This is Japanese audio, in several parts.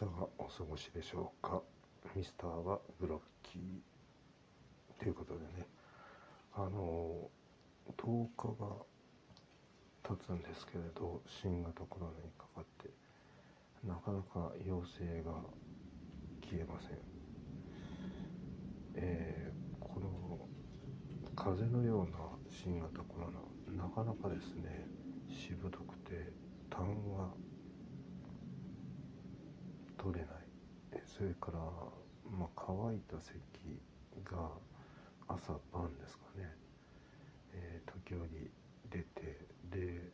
かがお過ごしでしょうか？ミスターはブロッキー。ということでね。あの10日が経つんですけれど新型コロナにかかってなかなか陽性が消えません、えー、この風邪のような新型コロナなかなかですねしぶとくて痰が取れない。それから、まあ、乾いた咳が朝晩ですかね、えー、時折出てで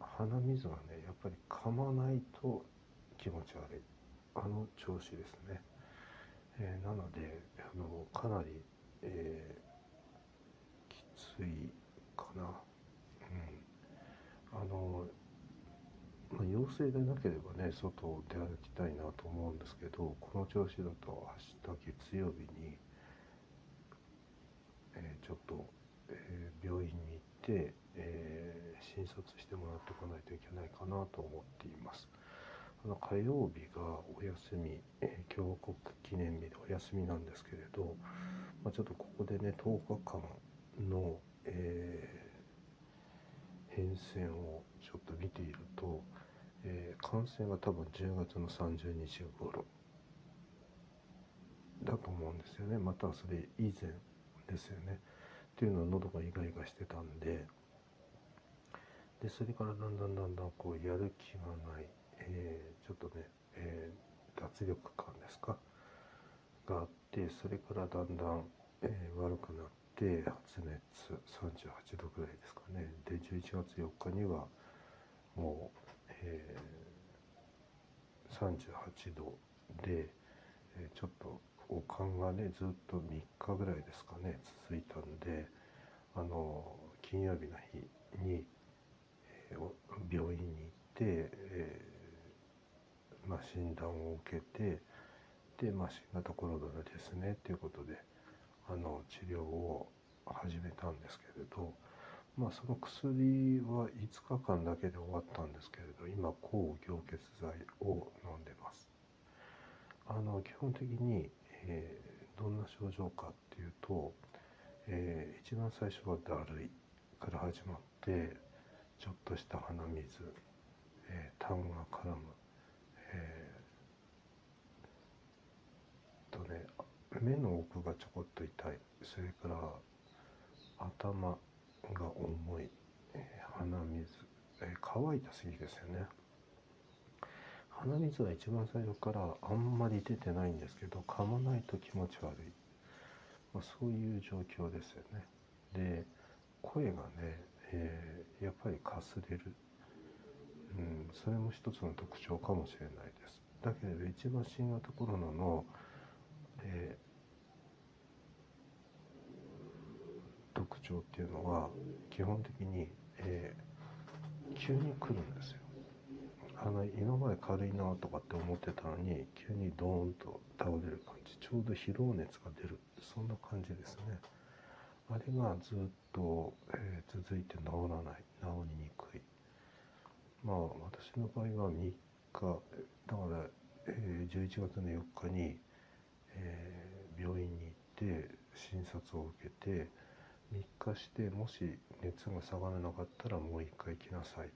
鼻水がねやっぱり噛まないと気持ち悪い。あの調子ですね、えー、なのであのかなり、えー、きついかな。うん。あのまあ、陽性でなければね外を出歩きたいなと思うんですけどこの調子だと明日月曜日に、えー、ちょっと、えー、病院に行って、えー、診察してもらっておかないといけないかなと思っています。あの火曜日がお休み、え共和国記念日でお休みなんですけれど、まあ、ちょっとここでね10日間の、えー変遷をちょっと見ていると、えー、感染が多分10月の30日頃だと思うんですよね。またそれ以前ですよね。っていうのは喉がイガイガしてたんで。でそれからだんだんだんだんこうやる気がない、えー、ちょっとね、えー、脱力感ですか？があってそれからだんだん、えー、悪くなって発熱38度ぐらいですかね。で11月4日にはもうえー、38度で、えー、ちょっと悪寒がねずっと3日ぐらいですかね続いたんであの金曜日の日に、えー、病院に行って、えー、まあ、診断を受けてで、まあ、新型コロナですねということであの治療を始めたんですけれど。まあ、その薬は5日間だけで終わったんですけれど今抗凝結剤を飲んでますあの基本的に、えー、どんな症状かっていうと、えー、一番最初はだるいから始まってちょっとした鼻水、えー、痰が絡む、えー、とね目の奥がちょこっと痛い。それから頭が重い、えー、鼻水、えー、乾いた咳ですよね。鼻水は一番最初からあんまり出てないんですけど噛まないと気持ち悪い、まあ、そういう状況ですよね。で声がね、えー、やっぱりかすれる、うん、それも一つの特徴かもしれないです。だけれど一番新型コロナの、えー特徴っていうのは基本的に、えー、急に来るんですよ。あの今まで軽いなとかって思ってたのに急にドーンと倒れる感じ。ちょうど疲労熱が出る。そんな感じですね。あれがずっと、えー、続いて治らない。治りにくい。まあ私の場合は3日だから、えー、11月の4日に、えー、病院に行って診察を受けて3日してもし熱が下がらなかったらもう1回来なさい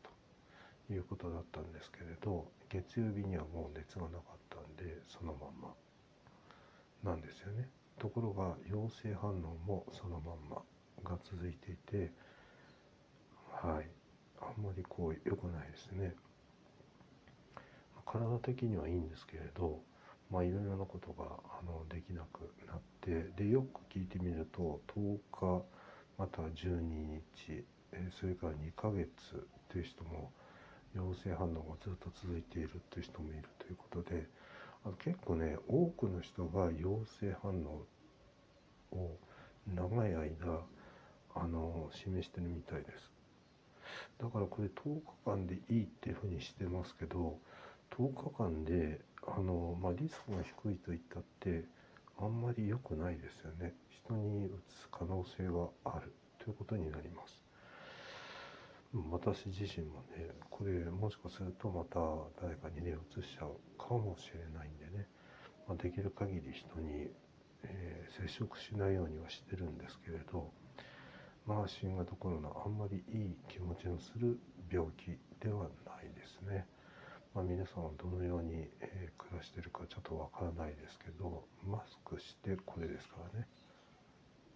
ということだったんですけれど月曜日にはもう熱がなかったんでそのまんまなんですよね。ところが陽性反応もそのまんまが続いていてはい。あんまりこう良くないですね。体的にはいいんですけれどまあいろいろなことがあのできなくなってでよく聞いてみると10日または12日、えそれから2ヶ月という人も陽性反応がずっと続いているという人もいるということであ結構ね多くの人が陽性反応を長い間あの示してるみたいです。だからこれ10日間でいいっていうふうにしてますけど10日間であの、まあ、リスクが低いといったってあんまり良くないですよね。人にうつす可能性はある。ということになります。私自身もねこれもしかするとまた誰かにね移しちゃうかもしれないんでね、まあ、できる限り人に、えー、接触しないようにはしてるんですけれどまあ新型コロナあんまりいい気持ちのする病気ではないですね。まあ、皆さんはどのように、えー、暮らしてるかちょっとわからないですけどスクしてこれですからね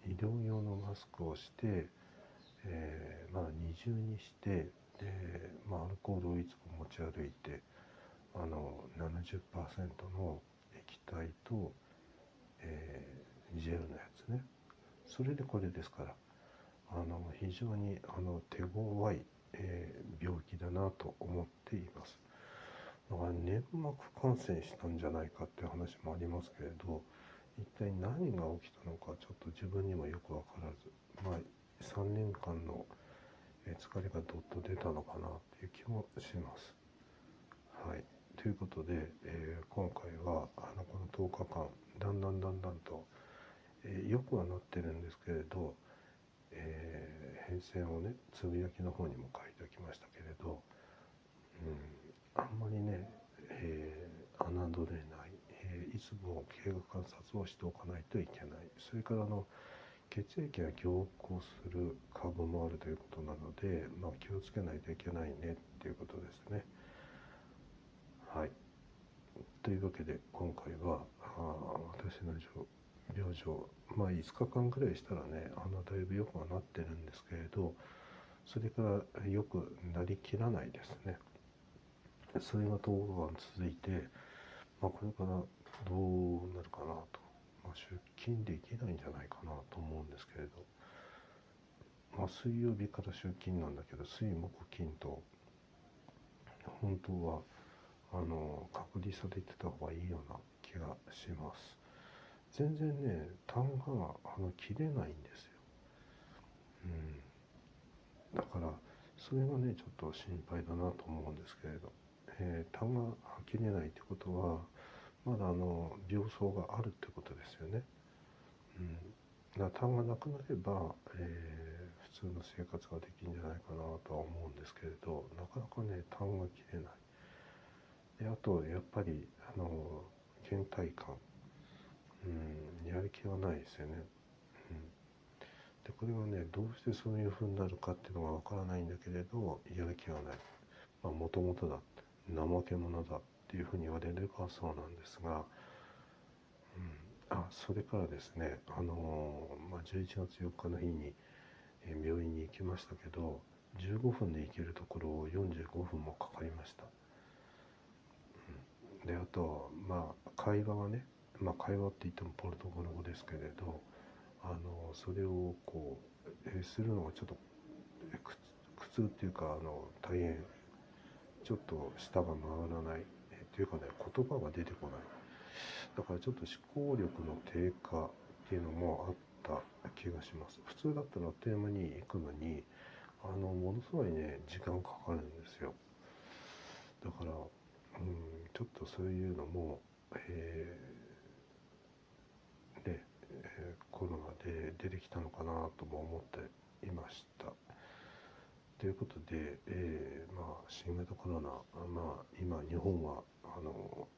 医療用のマスクをして、えー、まあ、二重にしてで、まあ、アルコールをいつも持ち歩いてあの70%の液体と、えー、ジェルのやつねそれでこれですからあの非常にあの手強い、えー、病気だなと思っています。だから粘膜感染したんじゃないかっていう話もありますけれど一体何が起きたのかちょっと自分にもよく分からずまあ3年間の疲れがどっと出たのかなっていう気もします。はい、ということで、えー、今回はあのこの10日間だんだんだんだんと、えー、よくはなってるんですけれど、えー、変遷をねつぶやきの方にも書いておきましたけれど、うんあんまりね、えー、侮れない、えー、いつも経過観察をしておかないといけないそれからあの血液が凝固する株もあるということなので、まあ、気をつけないといけないねっていうことですね。はい。というわけで今回はあ私の病状まあ5日間ぐらいしたらねあのだいぶ良くはなってるんですけれどそれからよくなりきらないですね。それが10日間続いて、まあ、これからどうなるかなと、まあ、出勤できないんじゃないかなと思うんですけれど、まあ、水曜日から出勤なんだけど水木金と本当はあの隔離されてた方がいいような気がします。全然ね単があの切れないんですよ、うん、だからそれがねちょっと心配だなと思うんですけれど。えー、痰が吐き出ないってことはまだあの病巣があるってことですよね。うん、だ痰がなくなれば、えー、普通の生活ができるんじゃないかなとは思うんですけれどなかなかね痰が切れない。であとやっぱりあの倦怠感、うん、やる気がないですよね。うん、でこれはねどうしてそういうふうになるかっていうのがわからないんだけれどやる気がない。まあもともとだって怠け者だっていうふうに言われればそうなんですが、うん、あそれからですね、あのまあ、11月4日の日に、病院に行きましたけど15分で行けるところを45分もかかりました。うん、であとまあ会話はね、まあ、会話って言ってもポルトガル語ですけれどあのそれをこう、えするのがちょっと苦痛っていうかあの大変ちょっと舌が回らない、いうかね言葉が出てこない。だからちょっと思考力の低下っていうのもあった気がします。普通だったらあっという間に行くのにあのものすごいね時間かかるんですよ。だからうんちょっとそういうのもえー、ね、えー、コロナで出てきたのかなとも思っていました。ということで、えー、まあ、新型コロナ、まあ、今、日本はあの、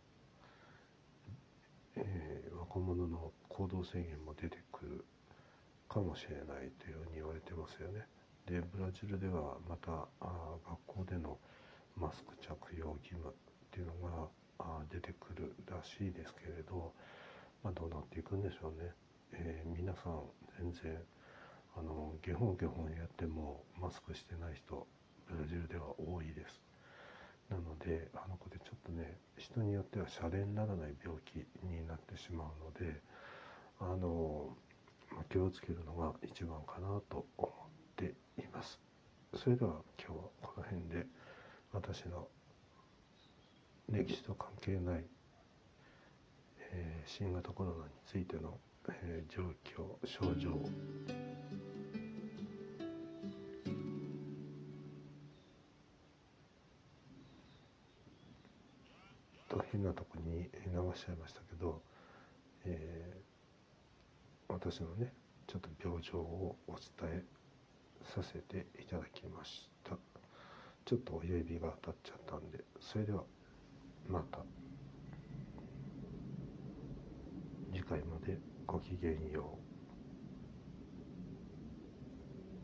えー、若者の行動制限も出てくるかもしれないというふうに言われてますよね。で、ブラジルではまたあ学校でのマスク着用義務っていうのがあ出てくるらしいですけれど、まあ、どうなっていくんでしょうね。えー、皆さん全然あのゲホンゲホやってもマスクしてない人ブラジルでは多いです。なのであのこれちょっとね人によってはシャレにならない病気になってしまうのであの、ま、気をつけるのが一番かなと思っています。それでは今日はこの辺で私の歴史と関係ない、えー、新型コロナについての、えー、状況症状なとこに流しちゃいましたけど、えー、私のねちょっと病状をお伝えさせていただきました。ちょっと親指が当たっちゃったんでそれではまた次回までごきげんよう。